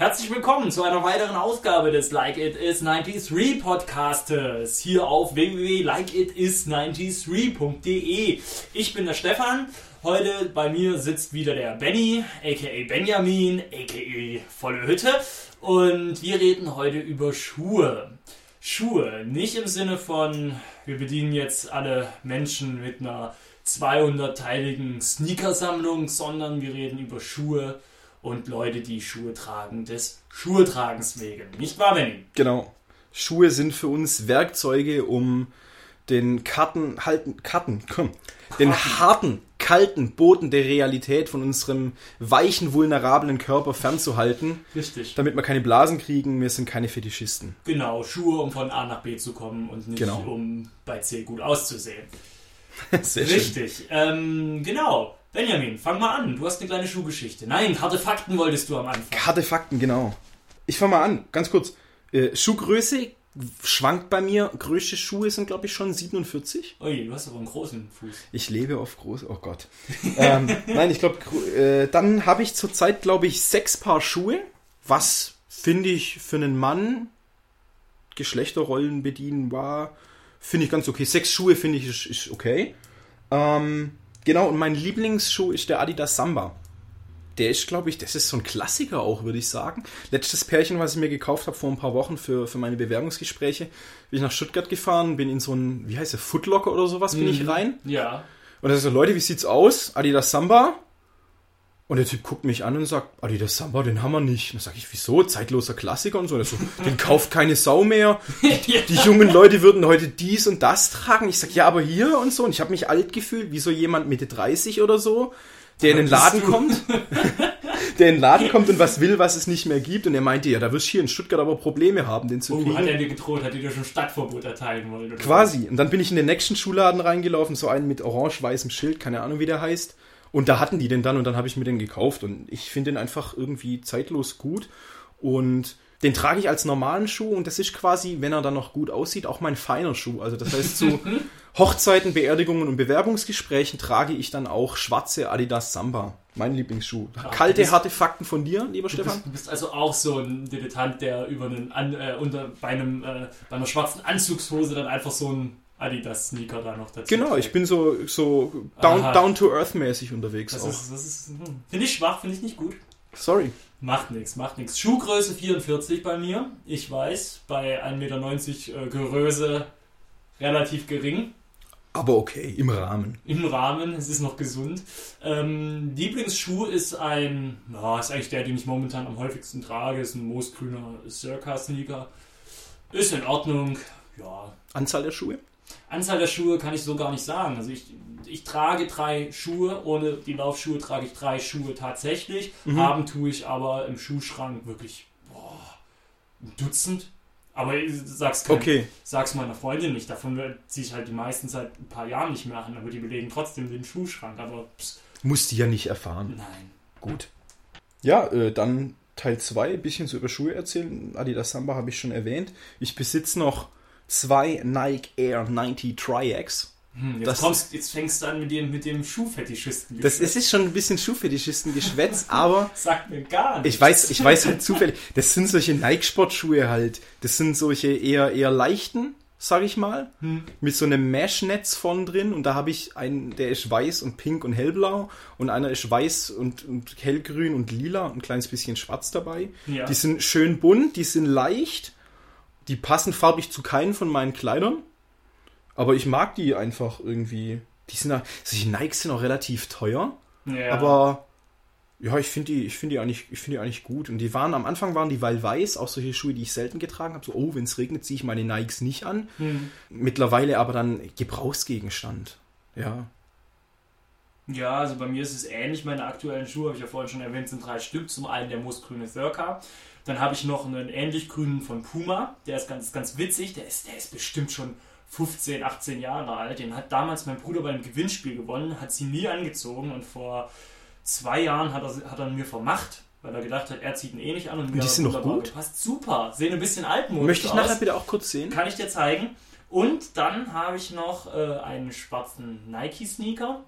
Herzlich willkommen zu einer weiteren Ausgabe des Like It Is 93 Podcastes hier auf www.likeitis93.de. Ich bin der Stefan. Heute bei mir sitzt wieder der Benny, aka Benjamin, aka Volle Hütte. Und wir reden heute über Schuhe. Schuhe, nicht im Sinne von, wir bedienen jetzt alle Menschen mit einer 200-teiligen Sneakersammlung, sondern wir reden über Schuhe und Leute, die Schuhe tragen, des Schuhetragens wegen. Nicht wahr, Benny? Genau. Schuhe sind für uns Werkzeuge, um den Karten, halten, Karten, komm, den harten, kalten Boden der Realität von unserem weichen, vulnerablen Körper fernzuhalten. Richtig. Damit wir keine Blasen kriegen, wir sind keine Fetischisten. Genau, Schuhe, um von A nach B zu kommen und nicht Genau. um bei C gut auszusehen. Sehr schön. Richtig. Ähm, genau. Benjamin, fang mal an. Du hast eine kleine Schuhgeschichte. Nein, harte Fakten wolltest du am Anfang. Harte Fakten, genau. Ich fange mal an, ganz kurz. Äh, Schuhgröße schwankt bei mir. Größte Schuhe sind, glaube ich, schon 47. Ui, du hast aber einen großen Fuß. Ich lebe auf groß. Oh Gott. ähm, nein, ich glaube, äh, dann habe ich zurzeit, glaube ich, sechs Paar Schuhe. Was finde ich für einen Mann Geschlechterrollen bedienen war, finde ich ganz okay. Sechs Schuhe finde ich ist, ist okay. Ähm, genau, und mein Lieblingsschuh ist der Adidas Samba. Der ist, glaube ich, das ist so ein Klassiker auch, würde ich sagen. Letztes Pärchen, was ich mir gekauft habe vor ein paar Wochen für, für meine Bewerbungsgespräche, bin ich nach Stuttgart gefahren, bin in so ein, wie heißt der, Footlocker oder sowas, bin ich rein. Ja. Und da so, Leute, wie sieht's aus? Adidas Samba? Und der Typ guckt mich an und sagt, Adidas Samba, den haben wir nicht. Und dann sag ich, wieso? Zeitloser Klassiker und so. Und so, den kauft keine Sau mehr. Die jungen Leute würden heute dies und das tragen. Ich sag, ja, aber hier und so. Und ich habe mich alt gefühlt, wie so jemand Mitte 30 oder so, der in den Laden kommt. Der in den Laden kommt und was will, was es nicht mehr gibt. Und er meinte, ja, da wirst du hier in Stuttgart aber Probleme haben, den zu Oh, kriegen. hat er dir gedroht, hat er dir schon Stadtverbot erteilen wollen? Quasi. Und dann bin ich in den nächsten Schuhladen reingelaufen, so einen mit orange-weißem Schild, keine Ahnung, wie der heißt. Und da hatten die den dann und dann habe ich mir den gekauft. Und ich finde den einfach irgendwie zeitlos gut. Und den trage ich als normalen Schuh und das ist quasi, wenn er dann noch gut aussieht, auch mein feiner Schuh. Also das heißt, zu Hochzeiten, Beerdigungen und Bewerbungsgesprächen trage ich dann auch schwarze Adidas Samba. Mein Lieblingsschuh. Kalte, das- harte Fakten von dir, lieber Du Stefan? bist, du bist also auch so ein Dilettant, der über einen An, äh, unter, bei, einem, äh, bei einer schwarzen Anzugshose dann einfach so ein Adidas-Sneaker da noch dazu Genau, ich bin so, so down, down to earth mäßig unterwegs Das auch. ist, das ist, hm, finde ich schwach, finde ich nicht gut. Sorry. Macht nichts, macht nichts. Schuhgröße 44 bei mir. Ich weiß, bei 1,90 Meter äh, Größe relativ gering. Aber okay, im Rahmen. Im Rahmen, es ist noch gesund. Ähm, Lieblingsschuh ist ein, ja, ist eigentlich der, den ich momentan am häufigsten trage, ist ein moosgrüner Circa-Sneaker. Ist in Ordnung, ja. Anzahl der Schuhe? Anzahl der Schuhe kann ich so gar nicht sagen. Also ich, ich trage drei Schuhe, ohne die Laufschuhe trage ich drei Schuhe tatsächlich. Haben tue ich aber im Schuhschrank wirklich boah, ein Dutzend. Aber ich sag's, kein, Okay. sag's meiner Freundin nicht. Davon ziehe ich halt die meisten seit ein paar Jahren nicht mehr an, aber die belegen trotzdem den Schuhschrank. Aber pss, Musst du ja nicht erfahren. nein. Gut. Ja, äh, dann Teil 2, ein bisschen so über Schuhe erzählen. Adidas Samba habe ich schon erwähnt. Ich besitze noch zwei Nike Air 90 Tri-X. Hm, jetzt, Das- kommst, jetzt fängst du an mit dem, mit dem Schuhfetischisten. Das ist, ist schon ein bisschen Schuhfetischisten-Geschwätz, aber Sagt mir gar nicht. ich weiß, ich weiß halt zufällig, das sind solche Nike-Sportschuhe halt. Das sind solche eher, eher leichten, sag ich mal, Hm. mit so einem Mesh-Netz vorn drin und da habe ich einen, der ist weiß und pink und hellblau und einer ist weiß und, und hellgrün und lila und ein kleines bisschen schwarz dabei. Ja. Die sind schön bunt, die sind leicht, die passen farbig zu keinen von meinen Kleidern, aber ich mag die einfach irgendwie. Die sind, auch- solche Nikes sind auch relativ teuer, ja. aber ja, ich finde die, ich finde die eigentlich, ich finde die eigentlich gut. Und die waren am Anfang waren die weil weiß, auch solche Schuhe, die ich selten getragen habe. So, oh, wenn es regnet, ziehe ich meine Nikes nicht an. Hm. Mittlerweile aber dann Gebrauchsgegenstand. Ja. Ja, also bei mir ist es ähnlich. Meine aktuellen Schuhe, habe ich ja vorhin schon erwähnt, sind drei Stück. Zum einen der moosgrüne Circa. Dann habe ich noch einen ähnlich grünen von Puma. Der ist ganz, ganz witzig. Der ist, der ist bestimmt schon 15, 18 Jahre alt. Den hat damals mein Bruder beim Gewinnspiel gewonnen, hat sie nie angezogen und vor zwei Jahren hat er, hat er mir vermacht, weil er gedacht hat, er zieht ihn eh nicht an und, mir die sind noch gut? Gepasst. Super, sehen ein bisschen altmodisch Möchte ich aus. nachher bitte auch kurz sehen? Kann ich dir zeigen. Und dann habe ich noch äh, einen schwarzen Nike-Sneaker.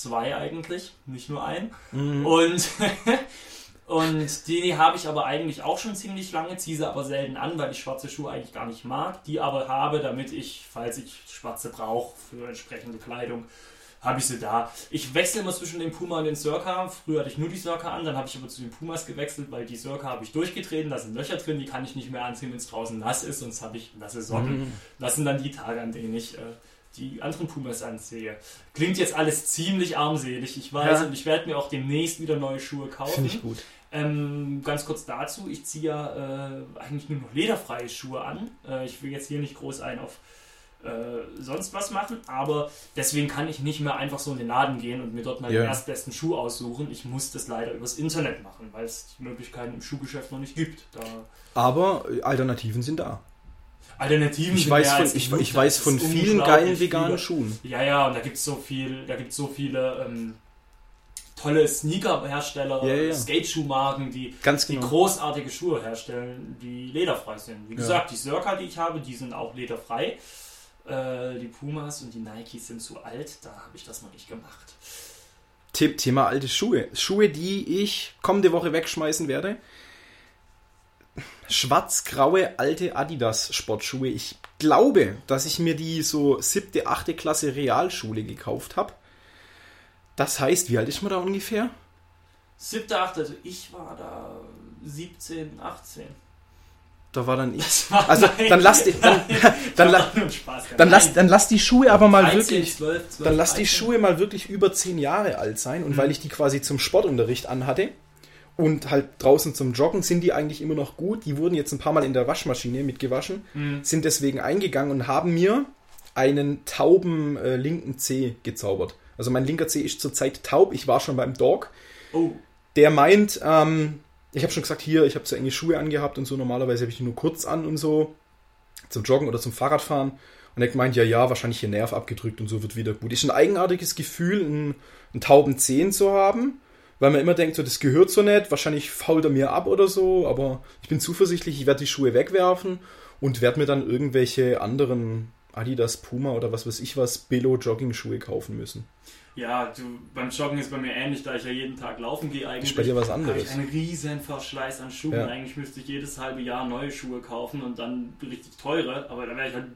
Zwei eigentlich, nicht nur einen. Mhm. Und, Und die habe ich aber eigentlich auch schon ziemlich lange, ziehe sie aber selten an, weil ich schwarze Schuhe eigentlich gar nicht mag. Die aber habe, damit ich, falls ich schwarze brauche für entsprechende Kleidung, habe ich sie da. Ich wechsle immer zwischen dem Puma und den Circa. Früher hatte ich nur die Circa an, dann habe ich aber zu den Pumas gewechselt, weil die Circa habe ich durchgetreten, da sind Löcher drin, die kann ich nicht mehr anziehen, wenn es draußen nass ist, sonst habe ich nasse Socken. Mhm. Das sind dann die Tage, an denen ich äh, die anderen Pumas ansehe. Klingt jetzt alles ziemlich armselig, ich weiß, ja. und ich werde mir auch demnächst wieder neue Schuhe kaufen. Finde ich gut. Ähm, ganz kurz dazu, ich ziehe ja äh, eigentlich nur noch lederfreie Schuhe an. Äh, ich will jetzt hier nicht groß ein auf äh, sonst was machen, aber deswegen kann ich nicht mehr einfach so in den Laden gehen und mir dort meinen ja. erstbesten Schuh aussuchen. Ich muss das leider übers Internet machen, weil es die Möglichkeiten im Schuhgeschäft noch nicht gibt. Da aber Alternativen sind da. Alternativen ich weiß von, ich, ich weiß von vielen geilen veganen. Schuhen. Ja, ja, und da gibt es so viel, da gibt so viele ähm, tolle Sneaker-Hersteller, ja, ja. Skate-Schuhmarken, die, genau. die großartige Schuhe herstellen, die lederfrei sind. Wie gesagt, die Circa, die ich habe, die sind auch lederfrei. Äh, die Pumas und die Nikes sind zu alt, da habe ich das noch nicht gemacht. Tipp, Thema alte Schuhe. Schuhe, die ich kommende Woche wegschmeißen werde. Schwarz-graue alte Adidas Sportschuhe. Ich glaube, dass ich mir die so siebte, achte Klasse Realschule gekauft habe. Das heißt, wie alt ist man da ungefähr? Siebte, achte, also ich war da 17, 18. Da war dann ich. War also dann lass die, dann, dann, dann, dann, lass, dann lass die Schuhe aber mal 13, wirklich, 12, 12, dann lass die Schuhe mal wirklich über zehn Jahre alt sein und mhm. weil ich die quasi zum Sportunterricht anhatte und halt draußen zum Joggen sind die eigentlich immer noch gut. Die wurden jetzt ein paar Mal in der Waschmaschine mitgewaschen, mhm. sind deswegen eingegangen und haben mir einen tauben äh, linken Zeh gezaubert. Also mein linker Zeh ist zurzeit taub. Ich war schon beim Dog. Oh. Der meint, ähm, ich habe schon gesagt, hier, ich habe zu enge Schuhe angehabt und so. Normalerweise habe ich die nur kurz an und so. Zum Joggen oder zum Fahrradfahren. Und er meint, ja, ja, wahrscheinlich hier Nerv abgedrückt und so wird wieder gut. Ist ein eigenartiges Gefühl, einen, einen tauben Zehen zu haben. Weil man immer denkt, so, das gehört so nicht. Wahrscheinlich fault er mir ab oder so. Aber ich bin zuversichtlich, ich werde die Schuhe wegwerfen und werde mir dann irgendwelche anderen Adidas, Puma oder was weiß ich was, Billo Jogging-Schuhe kaufen müssen. Ja, du, beim Joggen ist bei mir ähnlich, da ich ja jeden Tag laufen gehe eigentlich. Ist bei dir was anderes. Ich einen riesen Verschleiß an Schuhen. Ja. Eigentlich müsste ich jedes halbe Jahr neue Schuhe kaufen und dann richtig teure, aber da wäre ich halt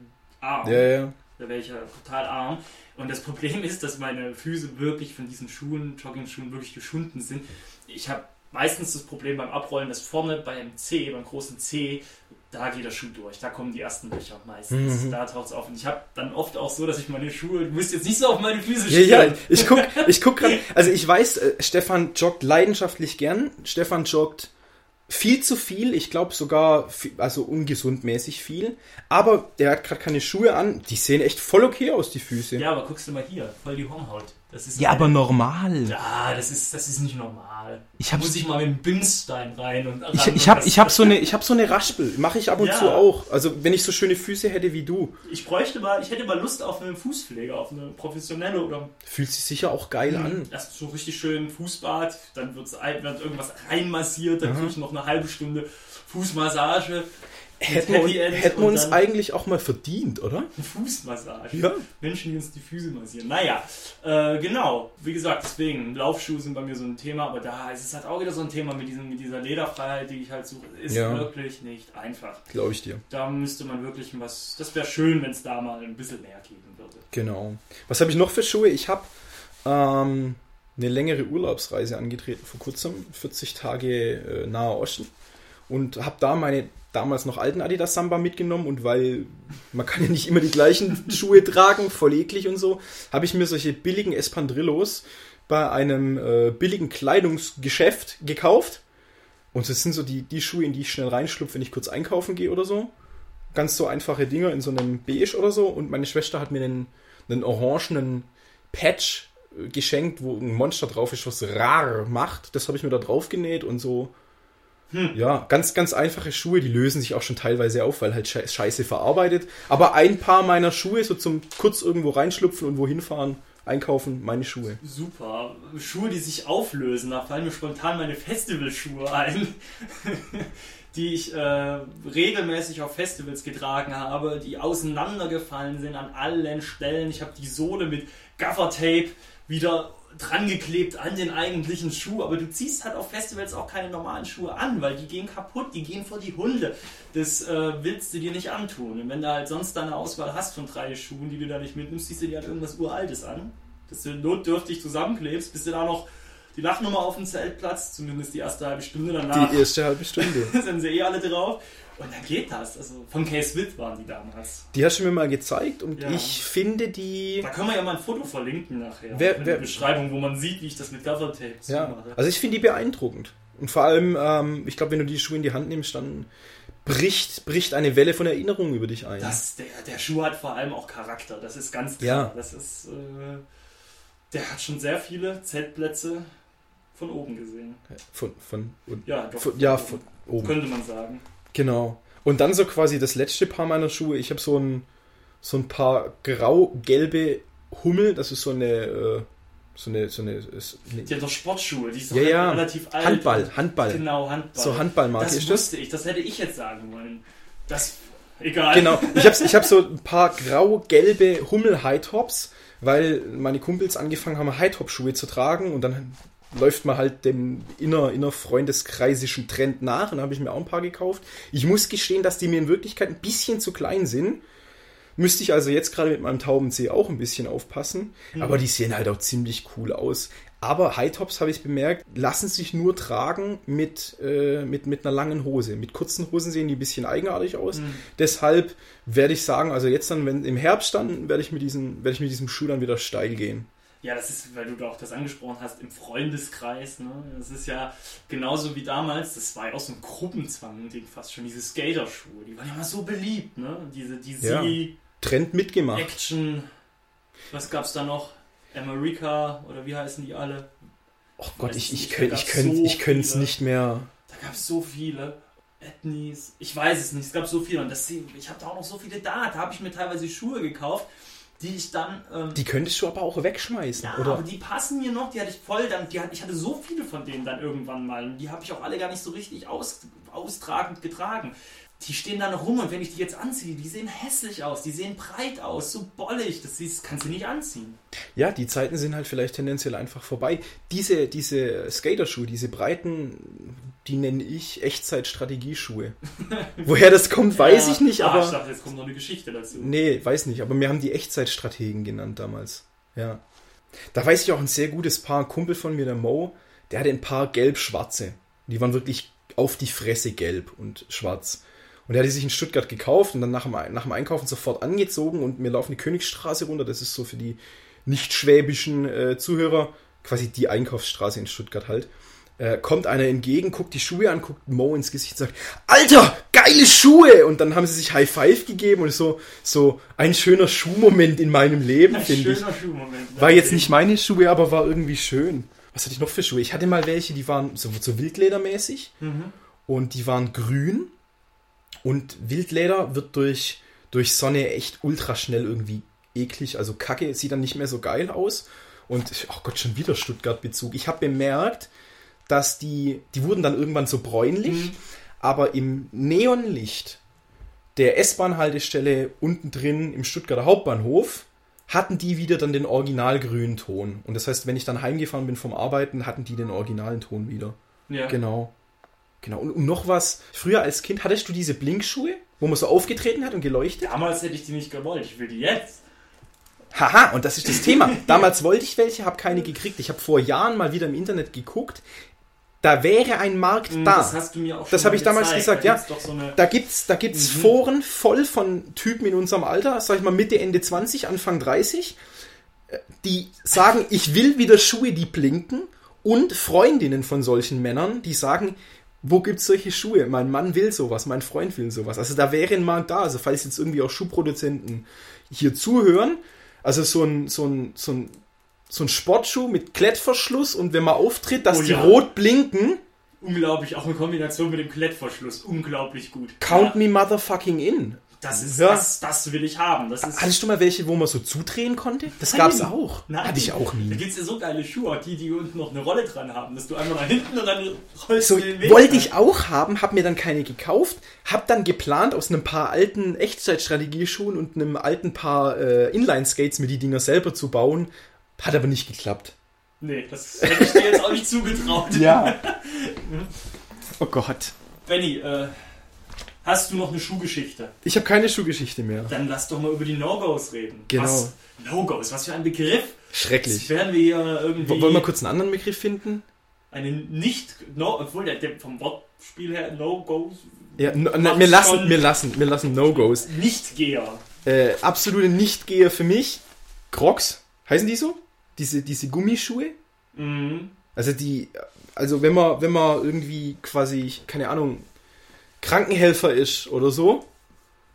arm. Ja, ja. Da wäre ich ja total arm. Und das Problem ist, dass meine Füße wirklich von diesen Schuhen, Jogging-Schuhen, wirklich geschunden sind. Ich habe meistens das Problem beim Abrollen, dass vorne beim C, beim großen C, da geht der Schuh durch. Da kommen die ersten Löcher meistens. Mhm. Da taucht es auf. Und ich habe dann oft auch so, dass ich meine Schuhe, du musst jetzt nicht so auf meine Füße stehen. Ja, ja, ich guck, ich guck gerade, also ich weiß, äh, Stefan joggt leidenschaftlich gern. Stefan joggt viel zu viel, ich glaube sogar, also ungesund mäßig viel. Aber der hat gerade keine Schuhe an, die sehen echt voll okay aus, die Füße. Ja, aber guckst du mal hier, voll die Hornhaut. Das ist ja, aber normal. Ja, das ist, das ist nicht normal. Ich hab, muss ich mal mit dem Bimstein rein und Ich, ich habe ich hab so eine ich habe so eine Raspel, mache ich ab und ja. zu auch. Also, wenn ich so schöne Füße hätte wie du. Ich bräuchte mal, ich hätte mal Lust auf eine Fußpflege, auf eine professionelle oder fühlt sich sicher auch geil mh, an. Erst so richtig schön Fußbad, dann wird's wird irgendwas reinmassiert, dann kriege ich noch eine halbe Stunde Fußmassage Hätten wir, uns, hätten wir uns eigentlich auch mal verdient, oder? Eine Fußmassage. Ja. Menschen, die uns die Füße massieren. Naja, äh, genau. Wie gesagt, deswegen, Laufschuhe sind bei mir so ein Thema, aber da ist es halt auch wieder so ein Thema mit, diesem, mit dieser Lederfreiheit, die ich halt suche. Ist ja. wirklich nicht einfach. Glaube ich dir. Da müsste man wirklich was. Das wäre schön, wenn es da mal ein bisschen mehr geben würde. Genau. Was habe ich noch für Schuhe? Ich habe ähm, eine längere Urlaubsreise angetreten vor kurzem, 40 Tage äh, Nahe Osten und habe da meine damals noch alten Adidas Samba mitgenommen und weil man kann ja nicht immer die gleichen Schuhe tragen, voll eklig und so, habe ich mir solche billigen Espandrillos bei einem äh, billigen Kleidungsgeschäft gekauft. Und das sind so die, die Schuhe, in die ich schnell reinschlupfe, wenn ich kurz einkaufen gehe oder so. Ganz so einfache Dinger in so einem Beige oder so. Und meine Schwester hat mir einen, einen orangenen Patch äh, geschenkt, wo ein Monster drauf ist, was rar macht. Das habe ich mir da drauf genäht und so hm. Ja, ganz, ganz einfache Schuhe, die lösen sich auch schon teilweise auf, weil halt scheiße verarbeitet. Aber ein paar meiner Schuhe, so zum kurz irgendwo reinschlupfen und wohin fahren, einkaufen, meine Schuhe. Super. Schuhe, die sich auflösen, da fallen mir spontan meine Festivalschuhe ein. die ich äh, regelmäßig auf Festivals getragen habe, die auseinandergefallen sind an allen Stellen. Ich habe die Sohle mit Gaffer-Tape wieder dran geklebt an den eigentlichen Schuh, aber du ziehst halt auf Festivals auch keine normalen Schuhe an, weil die gehen kaputt, die gehen vor die Hunde. Das äh, willst du dir nicht antun. Und wenn du halt sonst deine Auswahl hast von drei Schuhen, die du da nicht mitnimmst, ziehst du dir halt irgendwas Uraltes an, dass du notdürftig zusammenklebst, bis du da noch die Lachnummer auf dem Zeltplatz, zumindest die erste halbe Stunde danach. Die erste halbe Stunde. sind sie eh alle drauf. Und dann geht das. Also von Case Witt waren die damals. Die hast du mir mal gezeigt und Ja. ich finde die. Da können wir ja mal ein Foto verlinken nachher. Wer- in wer- der Beschreibung, wo man sieht, wie ich das mit Gaffertape so Ja, mache. also ich finde die beeindruckend. Und vor allem, ähm, ich glaube, wenn du die Schuhe in die Hand nimmst, dann bricht, bricht eine Welle von Erinnerung über dich ein. Das, der, der Schuh hat vor allem auch Charakter, das ist ganz klar. Ja. Das ist, äh, der hat schon sehr viele Zeltplätze von oben gesehen. Von, von, und, Ja, doch. von, ja, von oben. Könnte man sagen. Genau. Und dann so quasi das letzte Paar meiner Schuhe. Ich habe so ein, so ein paar grau-gelbe Hummel. Das ist so eine, äh, so eine, so eine, ist eine Die hat doch Sportschuhe, die ist doch Ja, ja. relativ alt. Handball, Handball. Genau, Handball. So Handballmarke Das ist das. wusste ich, das hätte ich jetzt sagen wollen. Das, egal. Genau. Ich habe ich hab so ein paar grau-gelbe Hummel-High-Tops, weil meine Kumpels angefangen haben, High-Top-Schuhe zu tragen und dann läuft man halt dem inner, inner freundeskreisischen Trend nach und da habe ich mir auch ein paar gekauft. Ich muss gestehen, dass die mir in Wirklichkeit ein bisschen zu klein sind. Müsste ich also jetzt gerade mit meinem Taubenzeh auch ein bisschen aufpassen. Aber die sehen halt auch ziemlich cool aus. Aber High-Tops, habe ich bemerkt, lassen sich nur tragen mit, äh, mit, mit einer langen Hose. Mit kurzen Hosen sehen die ein bisschen eigenartig aus. Deshalb werde ich sagen, also jetzt dann, wenn im Herbst dann, werde ich mit diesem, werde ich mit diesem Schuh dann wieder steil gehen. Ja, das ist, weil du auch das angesprochen hast, im Freundeskreis. Ne? Das ist ja genauso wie damals, das war ja auch so ein Gruppenzwang-Ding fast schon, diese Skaterschuhe, die waren ja mal so beliebt. Ne? Diese Ja. DC, Trend mitgemacht. Action, was gab's da noch? America oder wie heißen die alle? Oh Gott, ich, ich ich könnt, so ich könnte es nicht mehr. Da gab es so viele. Ethnies, ich weiß es nicht, es gab so viele und das, ich habe da auch noch so viele da. Da habe ich mir teilweise Schuhe gekauft, die ich dann. Ähm, Die könntest du aber auch wegschmeißen, ja, oder? aber die passen mir noch, die hatte ich voll, dann, die, ich hatte so viele von denen dann irgendwann mal und die habe ich auch alle gar nicht so richtig aus, austragend getragen. Die stehen da noch rum und wenn ich die jetzt anziehe, die sehen hässlich aus, die sehen breit aus, so bollig, das siehst, kannst du nicht anziehen. Ja, die Zeiten sind halt vielleicht tendenziell einfach vorbei. Diese, diese Skaterschuhe, diese breiten, die nenne ich Echtzeit-Strategieschuhe. Woher das kommt, weiß Ja, ich nicht, ah, aber. Ich dachte, jetzt kommt noch eine Geschichte dazu. Nee, weiß nicht, aber wir haben die Echtzeitstrategen genannt damals. Ja. Da weiß ich auch ein sehr gutes Paar, ein Kumpel von mir, der Mo, der hatte ein paar gelb-schwarze. Die waren wirklich auf die Fresse gelb und schwarz. Und er hat die sich in Stuttgart gekauft und dann nach dem, nach dem Einkaufen sofort angezogen und wir laufen die Königsstraße runter. Das ist so für die nicht schwäbischen äh, Zuhörer quasi die Einkaufsstraße in Stuttgart halt. Äh, kommt einer entgegen, guckt die Schuhe an, guckt Mo ins Gesicht und sagt, Alter, geile Schuhe! Und dann haben sie sich High Five gegeben und so, so ein schöner Schuhmoment in meinem Leben, Ein finde ich. schöner Schuhmoment. War jetzt nicht meine Schuhe, aber war irgendwie schön. Was hatte ich noch für Schuhe? Ich hatte mal welche, die waren so, so wildledermäßig und die waren grün. Und Wildleder wird durch, durch Sonne echt ultra schnell irgendwie eklig, also kacke, sieht dann nicht mehr so geil aus. Und, oh Gott, schon wieder Stuttgart-Bezug. Ich habe bemerkt, dass die, die wurden dann irgendwann so bräunlich, aber im Neonlicht der S-Bahn-Haltestelle unten drin im Stuttgarter Hauptbahnhof hatten die wieder dann den originalgrünen Ton. Und das heißt, wenn ich dann heimgefahren bin vom Arbeiten, hatten die den originalen Ton wieder. Ja. Genau. Genau. Und, und noch was, früher als Kind hattest du diese Blinkschuhe, wo man so aufgetreten hat und geleuchtet? Damals hätte ich die nicht gewollt, ich will die jetzt. Haha, und das ist das Thema. Damals wollte ich welche, habe keine gekriegt. Ich habe vor Jahren mal wieder im Internet geguckt. Da wäre ein Markt da. Hm, Das hast du mir auch Das habe ich damals gezeigt. gesagt, Da ja. so Da gibt's, da gibt's Mhm. Foren voll von Typen in unserem Alter, sag ich mal Mitte, Ende 20, Anfang 30, äh, die sagen, ich will wieder Schuhe, die blinken und Freundinnen von solchen Männern, die sagen, wo gibt's solche Schuhe? Mein Mann will sowas, mein Freund will sowas. Also da wäre ein Markt da. Also falls jetzt irgendwie auch Schuhproduzenten hier zuhören, also so ein, so ein, so ein, so ein Sportschuh mit Klettverschluss und wenn man auftritt, dass Oh die ja. rot blinken, unglaublich, auch in Kombination mit dem Klettverschluss, unglaublich gut. count Ja, me motherfucking in. Das ist, Ja. das, das will ich haben. Das ist, Hattest du mal welche, wo man so zudrehen konnte? Das Nein. gab's auch. Nein. Hatte ich auch Da nie. gibt es ja so geile Schuhe, die, die unten noch eine Rolle dran haben, dass du einmal nach hinten und dann rollst So, du den Weg. wollte ich auch haben, hab mir dann keine gekauft, hab dann geplant, aus einem paar alten Echtzeitstrategieschuhen und einem alten paar äh, Inline-Skates mir die Dinger selber zu bauen. Hat aber nicht geklappt. Nee, das hätte ich dir jetzt auch nicht zugetraut. Ja. oh Gott. Benny, äh, hast du noch eine Schuhgeschichte? Ich habe keine Schuhgeschichte mehr. Dann lass doch mal über die No-Gos reden. Genau. Was? No-Gos, was für ein Begriff. Schrecklich. werden wir hier irgendwie Wollen wir kurz einen anderen Begriff finden? eine nicht, no, obwohl der, der vom Wortspiel her No-Gos, Ja, n- n- Macht wir lassen, wir lassen, wir lassen No-Gos. Nicht-Geher. Äh, absolute Nichtgeher für mich. Crocs, heißen die so? Diese, diese Gummischuhe? Mhm. Also die, also wenn man, wenn man irgendwie quasi, keine Ahnung, Krankenhelfer ist oder so,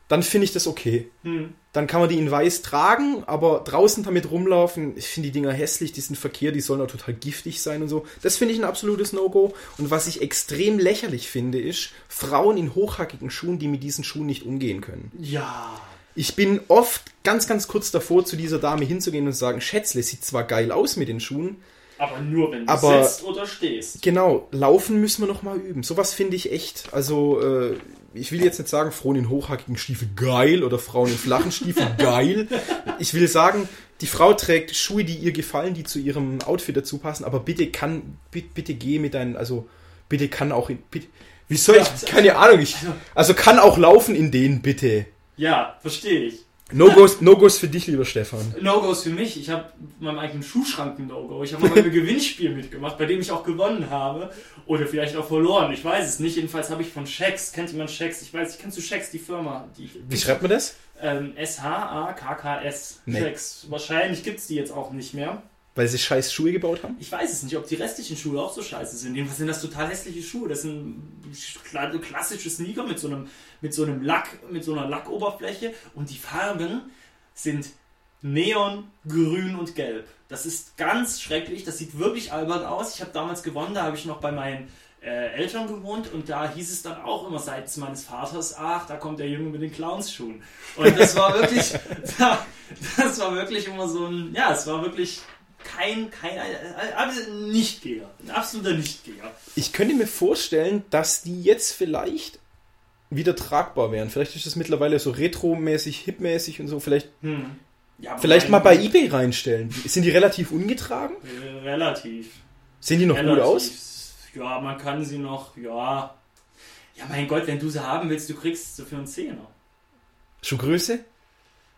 dann finde ich das okay. Hm. Dann kann man die in weiß tragen, aber draußen damit rumlaufen, ich finde die Dinger hässlich, die sind Verkehr, die sollen auch total giftig sein und so. Das finde ich ein absolutes No-Go. Und was ich extrem lächerlich finde, ist Frauen in hochhackigen Schuhen, die mit diesen Schuhen nicht umgehen können. Ja. Ich bin oft ganz, ganz kurz davor, zu dieser Dame hinzugehen und zu sagen, Schätzle, sieht zwar geil aus mit den Schuhen, Aber nur wenn du Aber- sitzt oder stehst. Genau, laufen müssen wir noch mal üben. Sowas finde ich echt. Also, äh, ich will jetzt nicht sagen, Frauen in hochhackigen Stiefeln geil oder Frauen in flachen Stiefeln geil. Ich will sagen, die Frau trägt Schuhe, die ihr gefallen, die zu ihrem Outfit dazu passen, aber bitte kann, bitte, bitte geh mit deinen, also, bitte kann auch in, bitte, wie soll ich, keine Ahnung, ich, also kann auch laufen in denen, bitte. Ja, verstehe ich. No-Gos, No-Gos für dich, lieber Stefan. No-Gos für mich. Ich habe meinem eigenen Schuhschrank ein No-Go. Ich habe mal einem Gewinnspiel mitgemacht, bei dem ich auch gewonnen habe. Oder vielleicht auch verloren. Ich weiß es nicht. Jedenfalls habe ich von Shax, kennt jemand Shax? Ich weiß nicht, kennst du Shax, die Firma? Die, Wie schreibt man das? ähm, S-H-A-K-K-S. Nee. Shax. Wahrscheinlich gibt es die jetzt auch nicht mehr. Weil sie scheiß Schuhe gebaut haben? Ich weiß es nicht, ob die restlichen Schuhe auch so scheiße sind. Jedenfalls sind das total hässliche Schuhe. Das sind kla- klassische Sneaker mit so einem, mit so einem Lack, mit so einer Lackoberfläche und die Farben sind Neon, Grün und Gelb. Das ist ganz schrecklich. Das sieht wirklich albern aus. Ich habe damals gewonnen, da habe ich noch bei meinen äh, Eltern gewohnt und da hieß es dann auch immer seitens meines Vaters, ach, da kommt der Junge mit den Clownsschuhen. Und das war wirklich, das war wirklich immer so ein, ja, es war wirklich kein, kein, ein Nichtgeher. Ein absoluter Nichtgeher. Ich könnte mir vorstellen, dass die jetzt vielleicht wieder tragbar wären. Vielleicht ist das mittlerweile so retro-mäßig, hip-mäßig und so. Vielleicht, Hm. Ja, vielleicht mal bei eBay reinstellen. Sind die relativ ungetragen? Relativ. Sehen die noch relativ. gut aus? Ja, man kann sie noch, ja. Ja, mein Gott, wenn du sie haben willst, du kriegst sie für einen Zehner. Schuhgröße?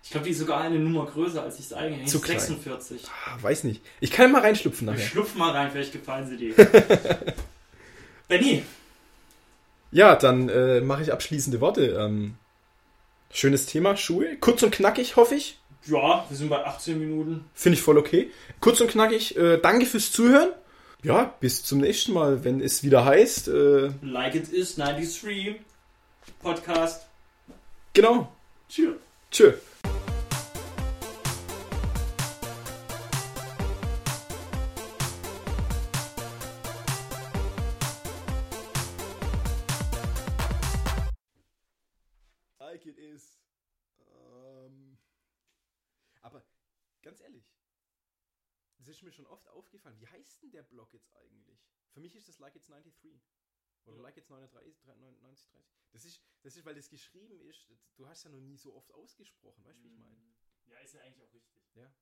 Ich glaube, die ist sogar eine Nummer größer, als ich es eigentlich Zu klein. 46. Ah, weiß nicht. Ich kann mal reinschlüpfen Ich nachher. schlupf mal rein, vielleicht gefallen sie dir. Benny, Ja, dann äh, mache ich abschließende Worte. Ähm, schönes Thema, Schuhe. Kurz und knackig, hoffe ich. ja, wir sind bei 18 Minuten. Finde ich voll okay. Kurz und knackig. Äh, danke fürs Zuhören. Ja, bis zum nächsten Mal, wenn es wieder heißt. Äh, Like It Is 93 Podcast. genau. Tschüss. Tschö. Das geschrieben ist. Du hast ja noch nie so oft ausgesprochen, weißt du, wie ich meine? Ja, ist ja eigentlich auch richtig. Ja.